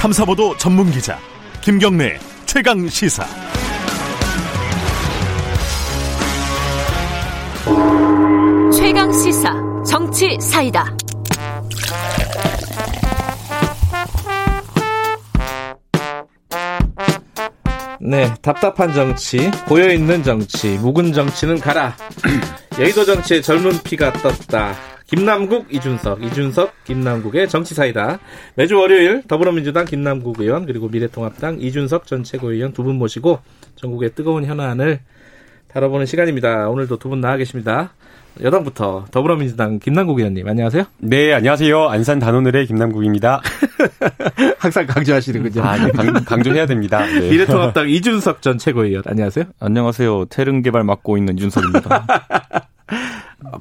탐사보도 전문 기자 김경래 최강 시사. 최강 시사 정치 사이다. 네, 답답한 정치, 고여있는 정치, 묵은 정치는 가라. 여의도 정치의 젊은 피가 떴다. 김남국, 이준석, 이준석, 김남국의 정치사이다. 매주 월요일 더불어민주당 김남국 의원 그리고 미래통합당 이준석 전 최고위원 두 분 모시고 전국의 뜨거운 현안을 다뤄보는 시간입니다. 오늘도 두 분 나와 계십니다. 여당부터 더불어민주당 김남국 의원님 안녕하세요. 네, 안녕하세요. 안산 단오늘의 김남국입니다. 항상 강조하시는군요. 아, 네, 강, 조해야 됩니다. 네. 미래통합당 이준석 전 최고위원 안녕하세요. 안녕하세요. 태릉 개발 맡고 있는 이준석입니다.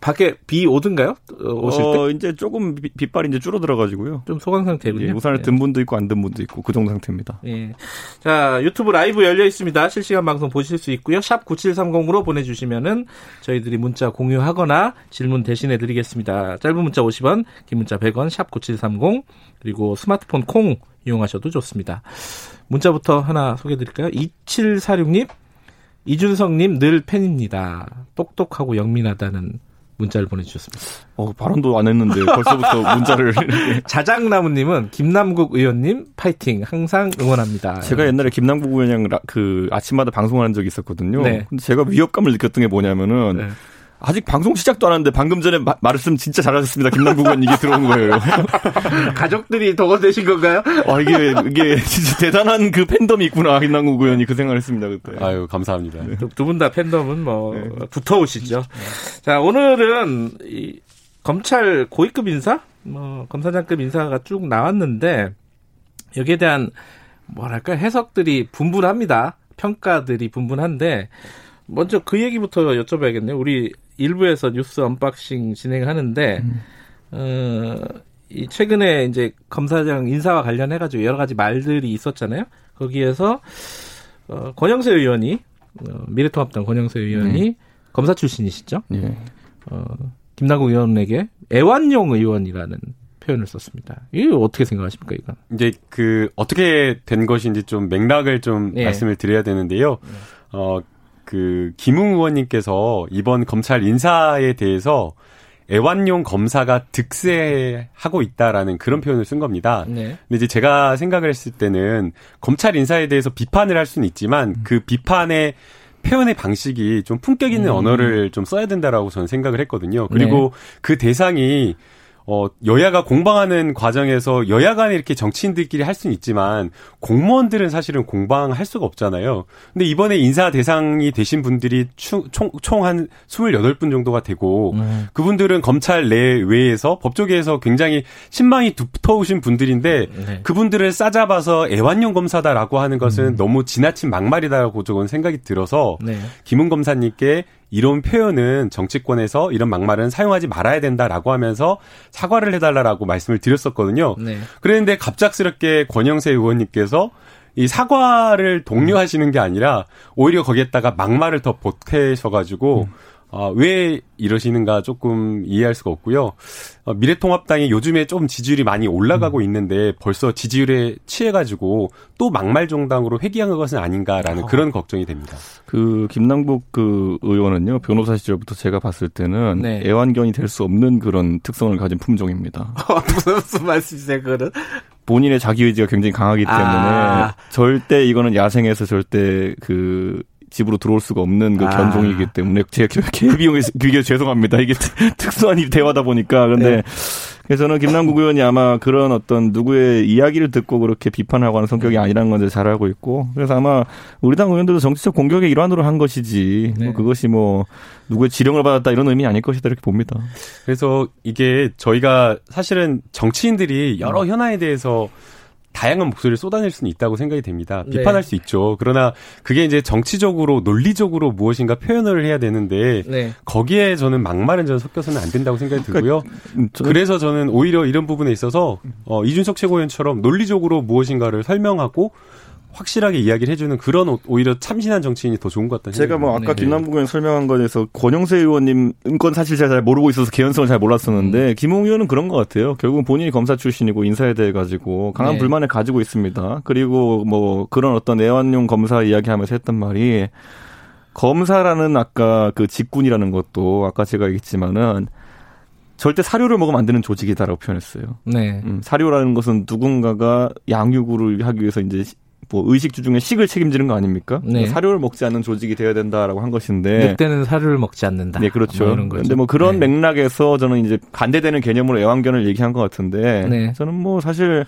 밖에 비 오든가요? 어, 오실 때? 어, 이제 조금 비, 빗발이 이제 줄어들어가지고요. 좀 소강 상태군요. 예, 우산을 든 분도 있고 안 든 분도 있고 그 정도 상태입니다. 예. 자, 유튜브 라이브 열려 있습니다. 실시간 방송 보실 수 있고요. 샵 9730으로 보내주시면은 저희들이 문자 공유하거나 질문 대신해 드리겠습니다. 짧은 문자 50원, 긴 문자 100원, 샵 9730 그리고 스마트폰 콩 이용하셔도 좋습니다. 문자부터 하나 소개해 드릴까요? 2746님, 이준석님 늘 팬입니다. 똑똑하고 영민하다는 문자를 보내주셨습니다. 어, 발언도 안 했는데 벌써부터 문자를. 자작나무님은 김남국 의원님 파이팅 항상 응원합니다. 제가 옛날에 김남국 의원이랑 그 아침마다 방송을 한 적이 있었거든요. 네. 근데 제가 위협감을 느꼈던 게 뭐냐면은 네. 아직 방송 시작도 안 하는데 방금 전에 마, 말씀 진짜 잘하셨습니다. 김남국 의원 이게 들어온 거예요. 가족들이 동원되신 건가요? 아, 이게, 이게 진짜 대단한 그 팬덤이 있구나. 김남국 의원이 그 생각을 했습니다. 그때. 아유, 감사합니다. 네. 두분 다 팬덤은 뭐, 네. 붙어오시죠. 자, 오늘은 이 검찰 고위급 인사? 뭐, 검사장급 인사가 쭉 나왔는데, 여기에 대한, 뭐랄까, 해석들이 분분합니다. 평가들이 분분한데, 먼저 그 얘기부터 여쭤봐야겠네요. 우리 1부에서 뉴스 unboxing 진행하는데 음. 어, 이 최근에 이제 검사장 인사와 관련해 가지고 여러 가지 말들이 있었잖아요. 거기에서 어, 권영세 의원이 어, 미래통합당 권영세 의원이 음. 검사 출신이시죠. 예. 어, 김남국 의원에게 애완용 의원이라는 표현을 썼습니다. 이거 어떻게 생각하십니까, 이건? 이제 그 어떻게 된 것인지 좀 맥락을 좀 예. 말씀을 드려야 되는데요. 예. 어, 그 김웅 의원님께서 이번 검찰 인사에 대해서 애완용 검사가 득세하고 있다라는 그런 표현을 쓴 겁니다. 네. 근데 이제 제가 생각을 했을 때는 검찰 인사에 대해서 비판을 할 수는 있지만 음. 그 비판의 표현의 방식이 좀 품격 있는 음. 언어를 좀 써야 된다라고 저는 생각을 했거든요. 그리고 네. 그 대상이 어, 여야가 공방하는 과정에서 여야 간에 이렇게 정치인들끼리 할 수는 있지만 공무원들은 사실은 공방할 수가 없잖아요. 근데 이번에 인사 대상이 되신 분들이 총, 총한 28분 정도가 되고 음. 그분들은 검찰 내외에서 법조계에서 굉장히 신망이 두터우신 분들인데 네. 그분들을 싸잡아서 애완용 검사다라고 하는 것은 음. 너무 지나친 막말이다라고 저는 생각이 들어서 네. 김은 검사님께 이런 표현은 정치권에서 이런 막말은 사용하지 말아야 된다라고 하면서 사과를 해달라라고 말씀을 드렸었거든요. 네. 그랬는데 갑작스럽게 권영세 의원님께서 이 사과를 독려하시는 게 아니라 오히려 거기에다가 막말을 더 보태셔가지고 음. 아, 왜 이러시는가 조금 이해할 수가 없고요. 어, 미래통합당이 요즘에 좀 지지율이 많이 올라가고 음. 있는데 벌써 지지율에 취해가지고 또 막말 정당으로 회귀한 것은 아닌가라는 어. 그런 걱정이 됩니다. 그 김남국 그 의원은요 변호사 시절부터 제가 봤을 때는 네. 애완견이 될 수 없는 그런 특성을 가진 품종입니다. 무슨 말씀이세요, 그거는? 본인의 자기 의지가 굉장히 강하기 때문에 아. 절대 이거는 야생에서 절대 그 집으로 들어올 수가 없는 그 아. 견종이기 때문에 제가 개비용에 비교 죄송합니다. 이게 특수한 대화다 보니까 근데 네. 그래서 저는 김남국 의원이 아마 그런 어떤 누구의 이야기를 듣고 그렇게 비판하고 하는 성격이 네. 아니라는 건데 잘 알고 있고 그래서 아마 우리 당 의원들도 정치적 공격의 일환으로 한 것이지 뭐 네. 뭐 그것이 뭐 누구의 지령을 받았다 이런 의미 아닐 것이다 이렇게 봅니다. 그래서 이게 저희가 사실은 정치인들이 여러 현안에 대해서 다양한 목소리를 쏟아낼 수는 있다고 생각이 됩니다. 네. 비판할 네. 수 있죠. 그러나 그게 이제 정치적으로 논리적으로 무엇인가 표현을 해야 되는데 네. 거기에 저는 막말은 저는 섞여서는 안 된다고 생각이 들고요. 그러니까 그래서 저는 오히려 이런 부분에 있어서 어, 이준석 최고위원처럼 논리적으로 무엇인가를 설명하고 확실하게 이야기를 해주는 그런 오히려 참신한 정치인이 더 좋은 것 같다는 제가 뭐 아까 네. 김남국 의원 설명한 거에서 권영세 의원님 은권 사실 제가 잘 모르고 있어서 개연성을 잘 몰랐었는데 음. 김홍 의원은 그런 것 같아요. 결국 본인이 검사 출신이고 인사에 대해 가지고 강한 네. 불만을 가지고 있습니다. 그리고 뭐 그런 어떤 애완용 검사 이야기하면서 했던 말이 검사라는 아까 그 직군이라는 것도 아까 제가 얘기했지만은 절대 사료를 먹으면 안 되는 조직이다라고 표현했어요. 네. 음, 사료라는 것은 누군가가 양육을 하기 위해서 이제 뭐 의식주 중에 식을 책임지는 거 아닙니까? 네. 뭐 사료를 먹지 않는 조직이 되어야 된다라고 한 것인데 늑대는 사료를 먹지 않는다. 네, 그렇죠. 뭐 그런데 뭐 그런 네. 맥락에서 저는 이제 반대되는 개념으로 애완견을 얘기한 것 같은데 네. 저는 뭐 사실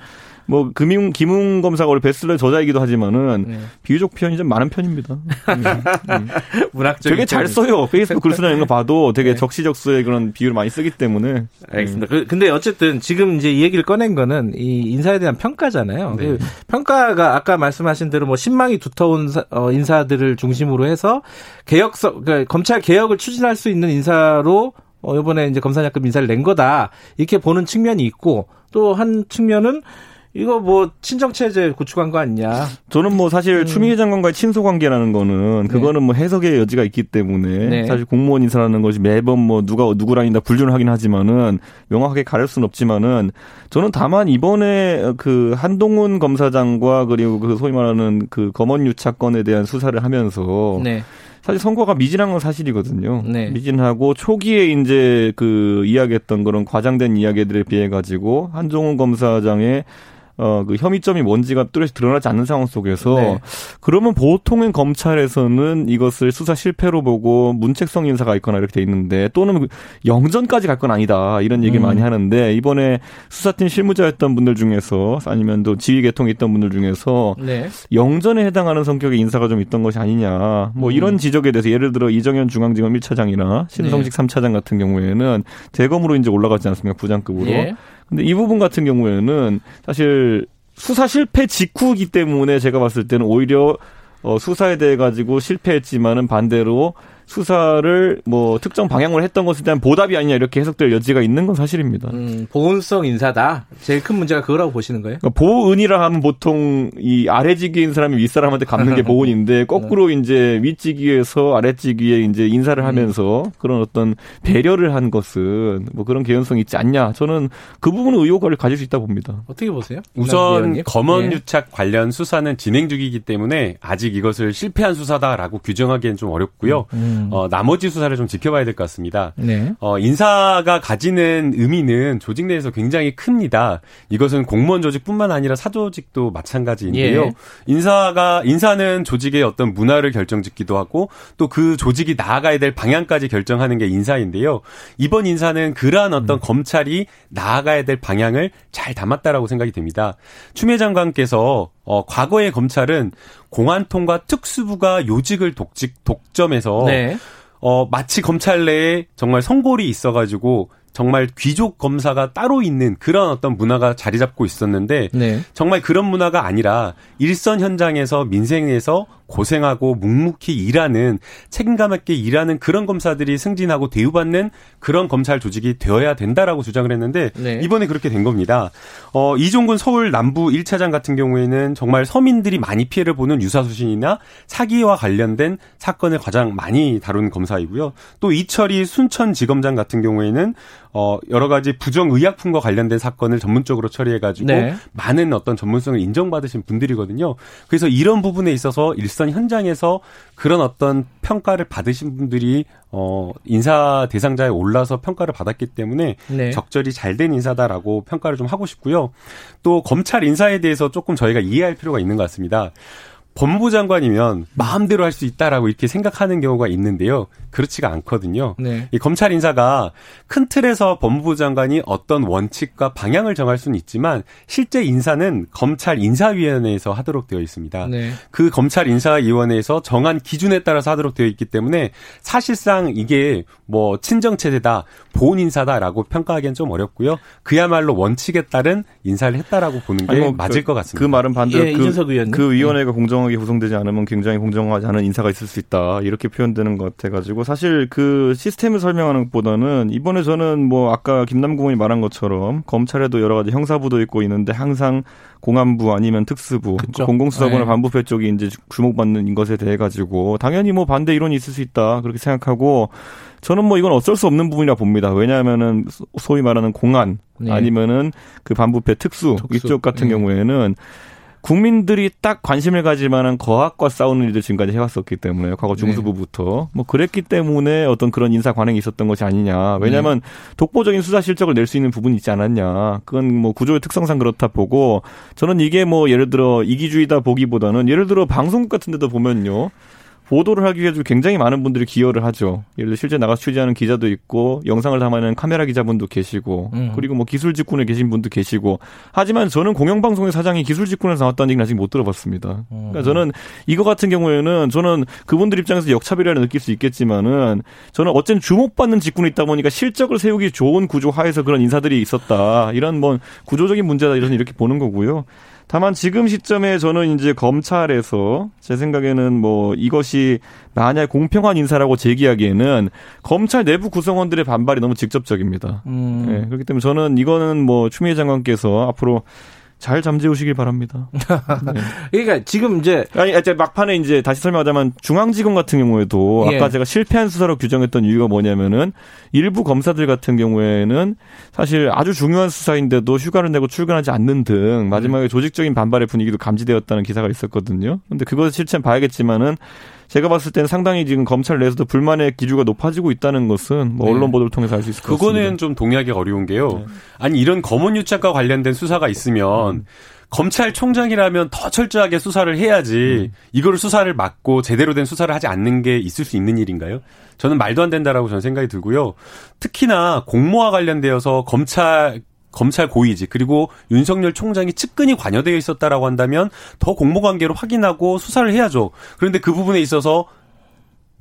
뭐 금융 김웅 검사가 원래 베스트셀러 저자이기도 하지만은 네. 비유적 표현이 좀 많은 편입니다. 음, 음. 문학적 되게 잘 써요. 페이스북 글 쓰는 거 봐도 되게 네. 적시적소의 그런 비유를 많이 쓰기 때문에. 알겠습니다. 음. 근데 어쨌든 지금 이제 이 얘기를 꺼낸 거는 이 인사에 대한 평가잖아요. 네. 그 평가가 아까 말씀하신 대로 뭐 신망이 두터운 어, 인사들을 중심으로 해서 개혁서 그러니까 검찰 개혁을 추진할 수 있는 인사로 어, 이번에 이제 검사장급 인사를 낸 거다. 이렇게 보는 측면이 있고 또 한 측면은 이거 뭐 친정 체제 구축한 거 아니냐? 저는 뭐 사실 음. 추미애 장관과의 친소 관계라는 거는 네. 그거는 네. 뭐 해석의 여지가 있기 때문에 네. 사실 공무원 인사라는 것이 매번 뭐 누가 누구랑이다 분류를 하긴 하지만은 명확하게 가릴 수는 없지만은 저는 다만 이번에 그 한동훈 검사장과 그리고 그 소위 말하는 그 검언 유착 건에 대한 수사를 하면서 네. 사실 선거가 미진한 건 사실이거든요. 네. 미진하고 초기에 이제 그 이야기했던 그런 과장된 이야기들에 비해 가지고 한종훈 검사장의 어, 그 혐의점이 뭔지가 뚜렷이 드러나지 않는 상황 속에서 네. 그러면 보통은 검찰에서는 이것을 수사 실패로 보고 문책성 인사가 있거나 이렇게 돼 있는데 또는 영전까지 갈 건 아니다 이런 얘기 음. 많이 하는데 이번에 수사팀 실무자였던 분들 중에서 아니면 또 지휘 계통이 있던 분들 중에서 네. 영전에 해당하는 성격의 인사가 좀 있던 것이 아니냐 뭐 음. 이런 지적에 대해서 예를 들어 이정현 중앙지검 1차장이나 신성식 네. 3차장 같은 경우에는 대검으로 이제 올라가지 않습니까 부장급으로 예. 근데 이 부분 같은 경우에는 사실 수사 실패 직후이기 때문에 제가 봤을 때는 오히려 어, 수사에 대해 가지고 실패했지만은 반대로 수사를 뭐 특정 방향으로 했던 것에 대한 보답이 아니냐 이렇게 해석될 여지가 있는 건 사실입니다. 음, 보은성 인사다. 제일 큰 문제가 그거라고 보시는 거예요? 그러니까 보은이라 하면 보통 이 아래지기인 사람이 윗사람한테 갚는 게 보은인데 거꾸로 네. 이제 윗지기에서 아래지기에 이제 인사를 음. 하면서 음. 그런 어떤 배려를 한 것은 뭐 그런 개연성이 있지 않냐. 저는 그 부분은 의혹을 가질 수 있다 봅니다. 어떻게 보세요? 우선 검언 네. 유착 관련 수사는 진행 중이기 때문에 아직 이것을 실패한 수사다라고 규정하기엔 좀 어렵고요. 음. 음. 어, 나머지 수사를 좀 지켜봐야 될 것 같습니다. 네. 어, 인사가 가지는 의미는 조직 내에서 굉장히 큽니다. 이것은 공무원 조직뿐만 아니라 사조직도 마찬가지인데요. 예. 인사가 인사는 조직의 어떤 문화를 결정짓기도 하고 또 그 조직이 나아가야 될 방향까지 결정하는 게 인사인데요. 이번 인사는 그러한 어떤 음. 검찰이 나아가야 될 방향을 잘 담았다라고 생각이 됩니다. 추미애 장관께서 어, 과거의 검찰은 공안통과 특수부가 요직을 독직, 독점해서 네. 어, 마치 검찰 내에 정말 성골이 있어가지고 정말 귀족 검사가 따로 있는 그런 어떤 문화가 자리 잡고 있었는데 네. 정말 그런 문화가 아니라 일선 현장에서 민생에서 고생하고 묵묵히 일하는 책임감 있게 일하는 그런 검사들이 승진하고 대우받는 그런 검찰 조직이 되어야 된다라고 주장을 했는데 네. 이번에 그렇게 된 겁니다. 어, 이종근 서울 남부 1차장 같은 경우에는 정말 서민들이 많이 피해를 보는 유사 수신이나 사기와 관련된 사건을 가장 많이 다룬 검사이고요. 또 이철이 순천지검장 같은 경우에는 어, 여러 가지 부정 의약품과 관련된 사건을 전문적으로 처리해 가지고 네. 많은 어떤 전문성을 인정받으신 분들이거든요. 그래서 이런 부분에 있어서 일선 현장에서 그런 어떤 평가를 받으신 분들이 어, 인사 대상자에 올라서 평가를 받았기 때문에 네. 적절히 잘 된 인사다라고 평가를 좀 하고 싶고요. 또 검찰 인사에 대해서 조금 저희가 이해할 필요가 있는 것 같습니다. 법무부 장관이면 마음대로 할 수 있다라고 이렇게 생각하는 경우가 있는데요. 그렇지가 않거든요. 네. 이 검찰 인사가 큰 틀에서 법무부 장관이 어떤 원칙과 방향을 정할 수는 있지만 실제 인사는 검찰 인사위원회에서 하도록 되어 있습니다. 네. 그 검찰 인사위원회에서 정한 기준에 따라서 하도록 되어 있기 때문에 사실상 이게 뭐 친정 체제다, 보훈 인사다라고 평가하기엔 좀 어렵고요. 그야말로 원칙에 따른 인사를 했다라고 보는 게뭐 맞을 그, 것 같습니다. 그 말은 반대로 예, 그, 그 위원회가 공정 공정하게 구성되지 않으면 굉장히 공정하지 않은 인사가 있을 수 있다 이렇게 표현되는 것 같아가지고 사실 그 시스템을 설명하는 것보다는 이번에 저는 뭐 아까 김남국 의원이 말한 것처럼 검찰에도 여러 가지 형사부도 있고 있는데 항상 공안부 아니면 특수부 그쵸. 공공수사부나 네. 반부패 쪽이 이제 주목받는 것에 대해 가지고 당연히 뭐 반대 이론이 있을 수 있다 그렇게 생각하고 저는 뭐 이건 어쩔 수 없는 부분이라 봅니다. 왜냐하면은 소위 말하는 공안 네. 아니면은 그 반부패 특수, 특수. 이쪽 같은 네. 경우에는 국민들이 딱 관심을 가질 만한 거학과 싸우는 일들 지금까지 해왔었기 때문에 과거 중수부부터 네. 뭐 그랬기 때문에 어떤 그런 인사 관행이 있었던 것이 아니냐. 왜냐하면 네. 독보적인 수사 실적을 낼 수 있는 부분이 있지 않았냐. 그건 뭐 구조의 특성상 그렇다 보고 저는 이게 뭐 예를 들어 이기주의다 보기보다는 예를 들어 방송국 같은 데도 보면요. 보도를 하기 위해서 굉장히 많은 분들이 기여를 하죠. 예를 들어 실제 나가서 취재하는 기자도 있고 영상을 담아내는 카메라 기자분도 계시고 음. 그리고 뭐 기술 직군에 계신 분도 계시고 하지만 저는 공영방송의 사장이 기술 직군에서 나왔다는 얘기는 아직 못 들어봤습니다. 그러니까 음. 저는 이거 같은 경우에는 저는 그분들 입장에서 역차별이라 느낄 수 있겠지만은 저는 어쨌든 주목받는 직군이 있다 보니까 실적을 세우기 좋은 구조 하에서 그런 인사들이 있었다. 이런 뭐 구조적인 문제다 이런 이렇게 보는 거고요. 다만 지금 시점에 저는 이제 검찰에서 제 생각에는 뭐 이것이 만약 공평한 인사라고 제기하기에는 검찰 내부 구성원들의 반발이 너무 직접적입니다. 음. 네, 그렇기 때문에 저는 이거는 뭐 추미애 장관께서 앞으로 잘 잠재우시길 바랍니다. 네. 그러니까 지금 이제 아니 이제 막판에 이제 다시 설명하자면 중앙지검 같은 경우에도 예. 아까 제가 실패한 수사로 규정했던 이유가 뭐냐면은 일부 검사들 같은 경우에는 사실 아주 중요한 수사인데도 휴가를 내고 출근하지 않는 등 마지막에 음. 조직적인 반발의 분위기도 감지되었다는 기사가 있었거든요. 근데 그것을 실체는 봐야겠지만은 제가 봤을 때는 상당히 지금 검찰 내에서도 불만의 기류가 높아지고 있다는 것은 뭐 네. 언론 보도를 통해서 알 수 있을 것 같습니다. 그거는 좀 동의하기 어려운 게요. 네. 아니 이런 검은 유착과 관련된 수사가 있으면 음. 검찰총장이라면 더 철저하게 수사를 해야지 음. 이거를 수사를 막고 제대로 된 수사를 하지 않는 게 있을 수 있는 일인가요? 저는 말도 안 된다라고 저는 생각이 들고요. 특히나 공모와 관련되어서 검찰 검찰 고위직 그리고 윤석열 총장이 측근이 관여되어 있었다라고 한다면 더 공모관계로 확인하고 수사를 해야죠. 그런데 그 부분에 있어서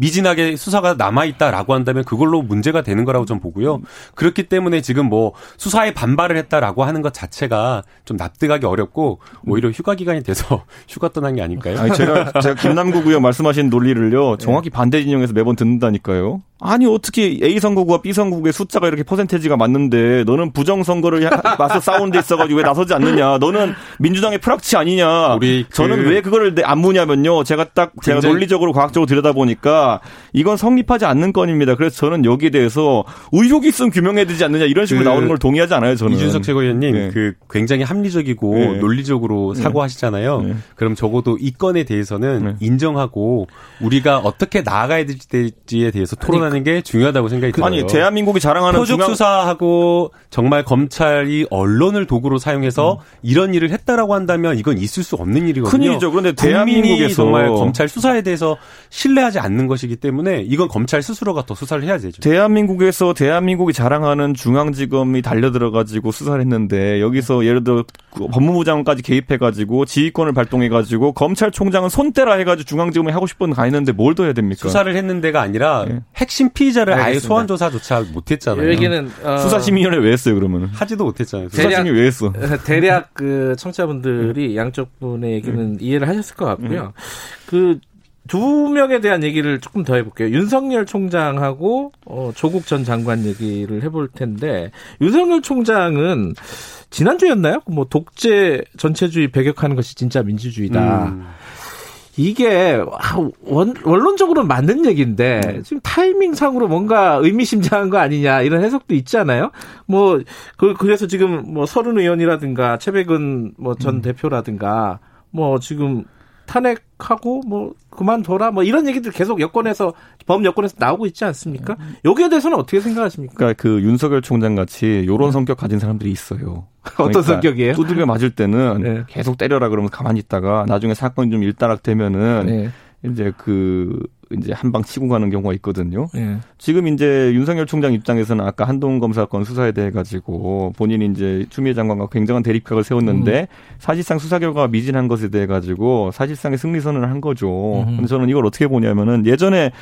미진하게 수사가 남아있다라고 한다면 그걸로 문제가 되는 거라고 좀 보고요. 그렇기 때문에 지금 뭐 수사에 반발을 했다라고 하는 것 자체가 좀 납득하기 어렵고 오히려 휴가 기간이 돼서 휴가 떠난 게 아닐까요? 아니, 제가, 제가 김남국 의원 말씀하신 논리를요. 정확히 반대 진영에서 매번 듣는다니까요. 아니 어떻게 A 선거구와 B 선거구의 숫자가 이렇게 퍼센테지가 맞는데 너는 부정 선거를 맞서 싸우는 데 있어가지고 왜 나서지 않느냐? 너는 민주당의 프락치 아니냐? 그 저는 왜 그거를 안 묻냐면요. 제가 딱 제가 논리적으로 과학적으로 들여다 보니까 이건 성립하지 않는 건입니다. 그래서 저는 여기에 대해서 의혹이 있으면 규명해야 되지 않느냐 이런 식으로 그 나오는 걸 동의하지 않아요. 저는 이준석 최고위원님 네. 그 굉장히 합리적이고 네. 논리적으로 네. 사고하시잖아요. 네. 그럼 적어도 이 건에 대해서는 네. 인정하고 우리가 어떻게 나아가야 될지에 대해서 토론하는 하는 게 중요하다고 생각이 들어요. 아니 대한민국이 자랑하는 표적 중앙... 수사하고 정말 검찰이 언론을 도구로 사용해서 음. 이런 일을 했다라고 한다면 이건 있을 수 없는 일이거든요. 큰일이죠. 그런데 대한민국에서 정말 검찰 수사에 대해서 신뢰하지 않는 것이기 때문에 이건 검찰 스스로가 더 수사를 해야 되죠. 대한민국에서 대한민국이 자랑하는 중앙지검이 달려들어가지고 수사를 했는데 여기서 예를 들어 그 법무부 장관까지 개입해가지고 지휘권을 발동해가지고 검찰총장은 손대라 해가지고 중앙지검에 하고 싶은 가 있는데 뭘 더 해야 됩니까? 수사를 했는 데가 아니라 네. 핵심 핵심 피의자를 알겠습니다. 아예 소환 조사조차 못했잖아요. 여기는 어... 수사심의위원회 왜 했어요 그러면? 하지도 못했잖아요. 수사심의 왜 했어? 대략 그 청취자분들이 양쪽 분의 얘기는 음. 이해를 하셨을 것 같고요. 음. 그두 명에 대한 얘기를 조금 더 해볼게요. 윤석열 총장하고 어, 조국 전 장관 얘기를 해볼 텐데 윤석열 총장은 지난주였나요? 뭐 독재 전체주의 배격하는 것이 진짜 민주주의다. 음. 이게 원, 원론적으로는 맞는 얘기인데 음. 지금 타이밍상으로 뭔가 의미심장한 거 아니냐 이런 해석도 있잖아요. 뭐 그, 그래서 지금 뭐 서른 의원이라든가 최백은 뭐전 음. 대표라든가 뭐 지금 탄핵하고 뭐 그만둬라 뭐 이런 얘기들 계속 여권에서 법 여권에서 나오고 있지 않습니까? 여기에 대해서는 어떻게 생각하십니까? 그러니까 그 윤석열 총장 같이 요런 성격 가진 사람들이 있어요. 어떤 그러니까 성격이에요? 두들겨 맞을 때는 네. 계속 때려라 그러면 가만히 있다가 나중에 사건이 좀 일단락 되면은 네. 이제 그 이제 한 방 치고 가는 경우가 있거든요. 예. 지금 이제 윤석열 총장 입장에서는 아까 한동훈 검사 건 수사에 대해 가지고 본인이 이제 추미애 장관과 굉장한 대립각을 세웠는데 음. 사실상 수사 결과가 미진한 것에 대해 가지고 사실상의 승리 선언을 한 거죠. 음. 근데 저는 이걸 어떻게 보냐면은 예전에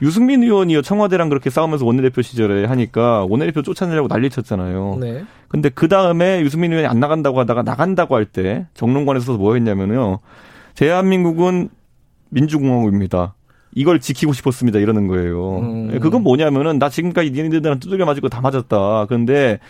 유승민 의원이요 청와대랑 그렇게 싸우면서 원내대표 시절에 하니까 원내대표 쫓아내려고 난리 쳤잖아요. 네. 근데 그 다음에 유승민 의원이 안 나간다고 하다가 나간다고 할 때 정론관에서 뭐 했냐면요. 대한민국은 민주공화국입니다. 이걸 지키고 싶었습니다. 이러는 거예요. 음. 그건 뭐냐면은 나 지금까지 니네들한테 두들겨 맞고 다 맞았다. 그런데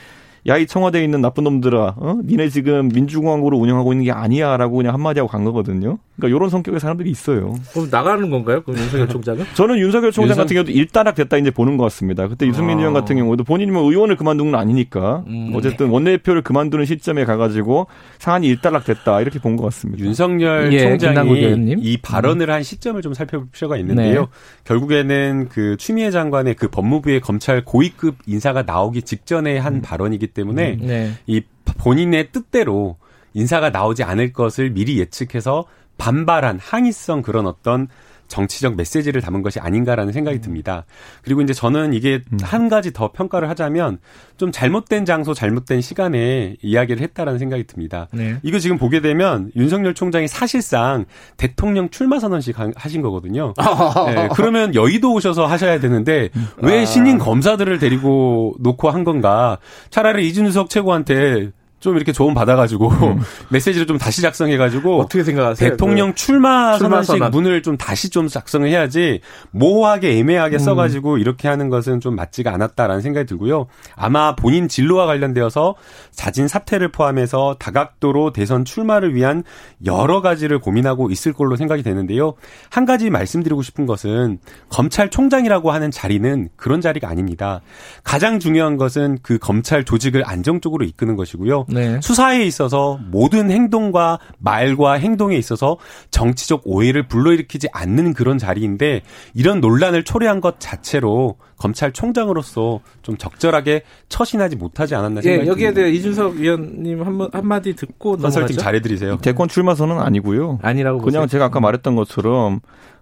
야, 이 청와대에 있는 나쁜 놈들아, 어? 니네 지금 민주공화국으로 운영하고 있는 게 아니야. 라고 그냥 한마디 하고 간 거거든요. 그러니까 이런 성격의 사람들이 있어요. 그럼 나가는 건가요? 그럼 윤석열 총장은? 저는 윤석열 총장 윤석... 같은 경우도 일단락 됐다 이제 보는 것 같습니다. 그때 유승민 아. 의원 같은 경우도 본인이 뭐 의원을 그만둔 건 아니니까 음. 어쨌든 원내대표를 그만두는 시점에 가가지고 상한이 일단락 됐다 이렇게 본 것 같습니다. 윤석열 예, 총장이 이 발언을 한 시점을 좀 살펴볼 필요가 있는데요. 네. 결국에는 그 추미애 장관의 그 법무부의 검찰 고위급 인사가 나오기 직전에 한 음. 발언이기 때문에 음. 네. 이 본인의 뜻대로 인사가 나오지 않을 것을 미리 예측해서 반발한 항의성 그런 어떤 정치적 메시지를 담은 것이 아닌가라는 생각이 듭니다. 그리고 이제 저는 이게 음. 한 가지 더 평가를 하자면 좀 잘못된 장소, 잘못된 시간에 이야기를 했다라는 생각이 듭니다. 네. 이거 지금 보게 되면 윤석열 총장이 사실상 대통령 출마 선언식 하신 거거든요. 네, 그러면 여의도 오셔서 하셔야 되는데 왜 아. 신인 검사들을 데리고 놓고 한 건가? 차라리 이준석 최고한테 좀 이렇게 조언 받아가지고 음. 메시지를 좀 다시 작성해가지고 어떻게 생각하세요? 대통령 그 출마, 출마 선언식 문을 좀 다시 좀 작성을 해야지 모호하게 애매하게 음. 써가지고 이렇게 하는 것은 좀 맞지가 않았다라는 생각이 들고요. 아마 본인 진로와 관련되어서 자진 사퇴를 포함해서 다각도로 대선 출마를 위한 여러 가지를 고민하고 있을 걸로 생각이 되는데요. 한 가지 말씀드리고 싶은 것은 검찰총장이라고 하는 자리는 그런 자리가 아닙니다. 가장 중요한 것은 그 검찰 조직을 안정적으로 이끄는 것이고요. 네. 수사에 있어서 모든 행동과 말과 행동에 있어서 정치적 오해를 불러일으키지 않는 그런 자리인데 이런 논란을 초래한 것 자체로 검찰총장으로서 좀 적절하게 처신하지 못하지 않았나 생각이 예, 여기에 대해 이준석 위원님 한, 한마디 듣고 컨설팅 잘해드리세요. 대권 출마선은 아니고요. 아니라고 그냥 보세요? 제가 아까 말했던 것처럼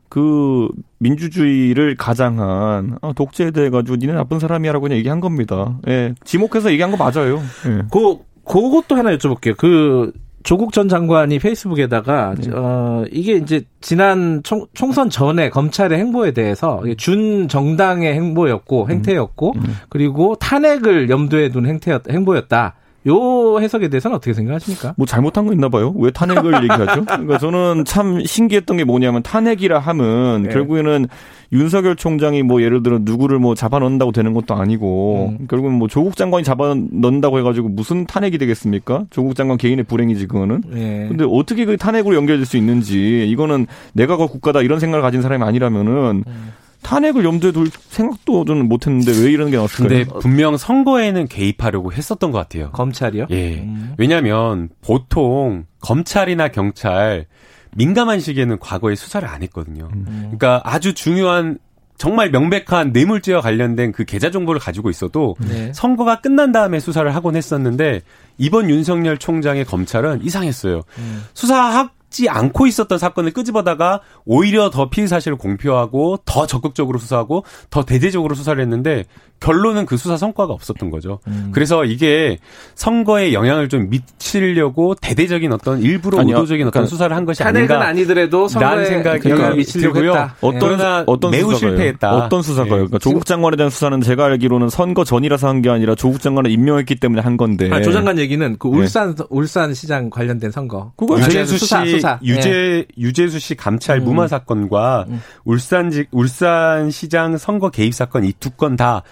그 민주주의를 가장한 어, 독재에 대해 가지고 니네 나쁜 사람이야라고 그냥 얘기한 겁니다. 예, 지목해서 얘기한 거 맞아요. 예. 그 그것도 하나 여쭤볼게요. 그 조국 전 장관이 페이스북에다가 네. 어 이게 이제 지난 총, 총선 전에 검찰의 행보에 대해서 준 정당의 행보였고 행태였고 음. 음. 그리고 탄핵을 염두에 둔 행태였 행보였다. 요 해석에 대해서는 어떻게 생각하십니까? 뭐 잘못한 거 있나 봐요. 왜 탄핵을 얘기하죠? 그러니까 저는 참 신기했던 게 뭐냐면 탄핵이라 하면 네. 결국에는 윤석열 총장이 뭐 예를 들어 누구를 뭐 잡아넣는다고 되는 것도 아니고 음. 결국은 뭐 조국 장관이 잡아넣는다고 해가지고 무슨 탄핵이 되겠습니까? 조국 장관 개인의 불행이지 그거는. 네. 근데 어떻게 그 탄핵으로 연결될 수 있는지 이거는 내가 그 국가다 이런 생각을 가진 사람이 아니라면은. 음. 탄핵을 염두에 둘 생각도 저는 못했는데 왜 이런 게 나왔을까요? 근데 분명 선거에는 개입하려고 했었던 것 같아요. 검찰이요? 예. 음. 왜냐하면 보통 검찰이나 경찰 민감한 시기에는 과거에 수사를 안 했거든요. 음. 그러니까 아주 중요한 정말 명백한 뇌물죄와 관련된 그 계좌 정보를 가지고 있어도 네. 선거가 끝난 다음에 수사를 하곤 했었는데 이번 윤석열 총장의 검찰은 이상했어요. 음. 수사 학지 않고 있었던 사건을 끄집어다가 오히려 더 피의 사실을 공표하고 더 적극적으로 수사하고 더 대대적으로 수사를 했는데 결론은 그 수사 성과가 없었던 거죠. 음. 그래서 이게 선거에 영향을 좀 미치려고 대대적인 어떤 일부러 아니요. 의도적인 그러니까 어떤 수사를 한 것이 아닌가. 아니더라도 선거에 생각이 영향을 미치려고 했다. 어떤 네. 어떤 매우 수사가요? 실패했다. 어떤 수사가요? 네. 그러니까 조국 장관에 대한 수사는 제가 알기로는 선거 전이라서 한 게 아니라 조국 장관을 임명했기 때문에 한 건데. 아, 조 장관 얘기는 그 네. 울산 네. 울산 시장 관련된 선거. 그거 유재수 씨 수사. 유재 네. 유재수 씨 감찰 음. 무마 사건과 음. 울산 울산 시장 선거 개입 사건 이 두 건 다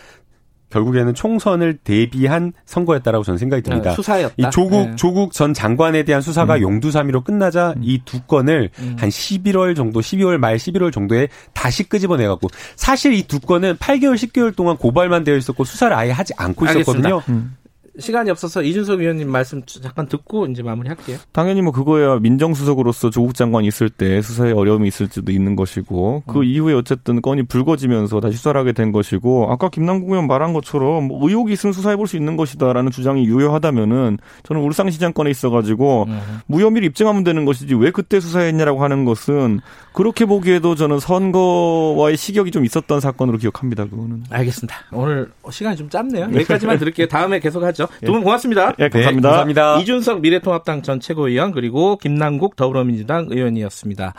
결국에는 총선을 대비한 선거였다라고 저는 생각이 듭니다. 네, 수사였다. 이 조국 네. 조국 전 장관에 대한 수사가 음. 용두사미로 끝나자 음. 이두 건을 음. 한 11월 정도, 12월 말 11월 정도에 다시 끄집어내 갖고 사실 이 두 건은 8개월, 10개월 동안 고발만 되어 있었고 수사를 아예 하지 않고 있었거든요. 음. 시간이 없어서 이준석 위원님 말씀 잠깐 듣고 이제 마무리할게요. 당연히 뭐 그거야 민정수석으로서 조국 장관이 있을 때 수사에 어려움이 있을 수도 있는 것이고 그 음. 이후에 어쨌든 건이 불거지면서 다시 수사를 하게 된 것이고 아까 김남국 의원 말한 것처럼 뭐 의혹이 있으면 수사해 볼 수 있는 것이다라는 주장이 유효하다면은 저는 울산시장 건에 있어가지고 음. 무혐의를 입증하면 되는 것이지 왜 그때 수사했냐라고 하는 것은 그렇게 보기에도 저는 선거와의 시격이 좀 있었던 사건으로 기억합니다. 그거는. 알겠습니다. 오늘 시간이 좀 짧네요. 여기까지만 들을게요. 다음에 계속하죠. 두 분 고맙습니다. 네, 감사합니다. 네, 감사합니다. 이준석 미래통합당 전 최고위원 그리고 김남국 더불어민주당 의원이었습니다.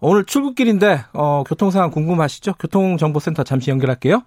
오늘 출국길인데 어, 교통 상황 궁금하시죠? 교통정보센터 잠시 연결할게요.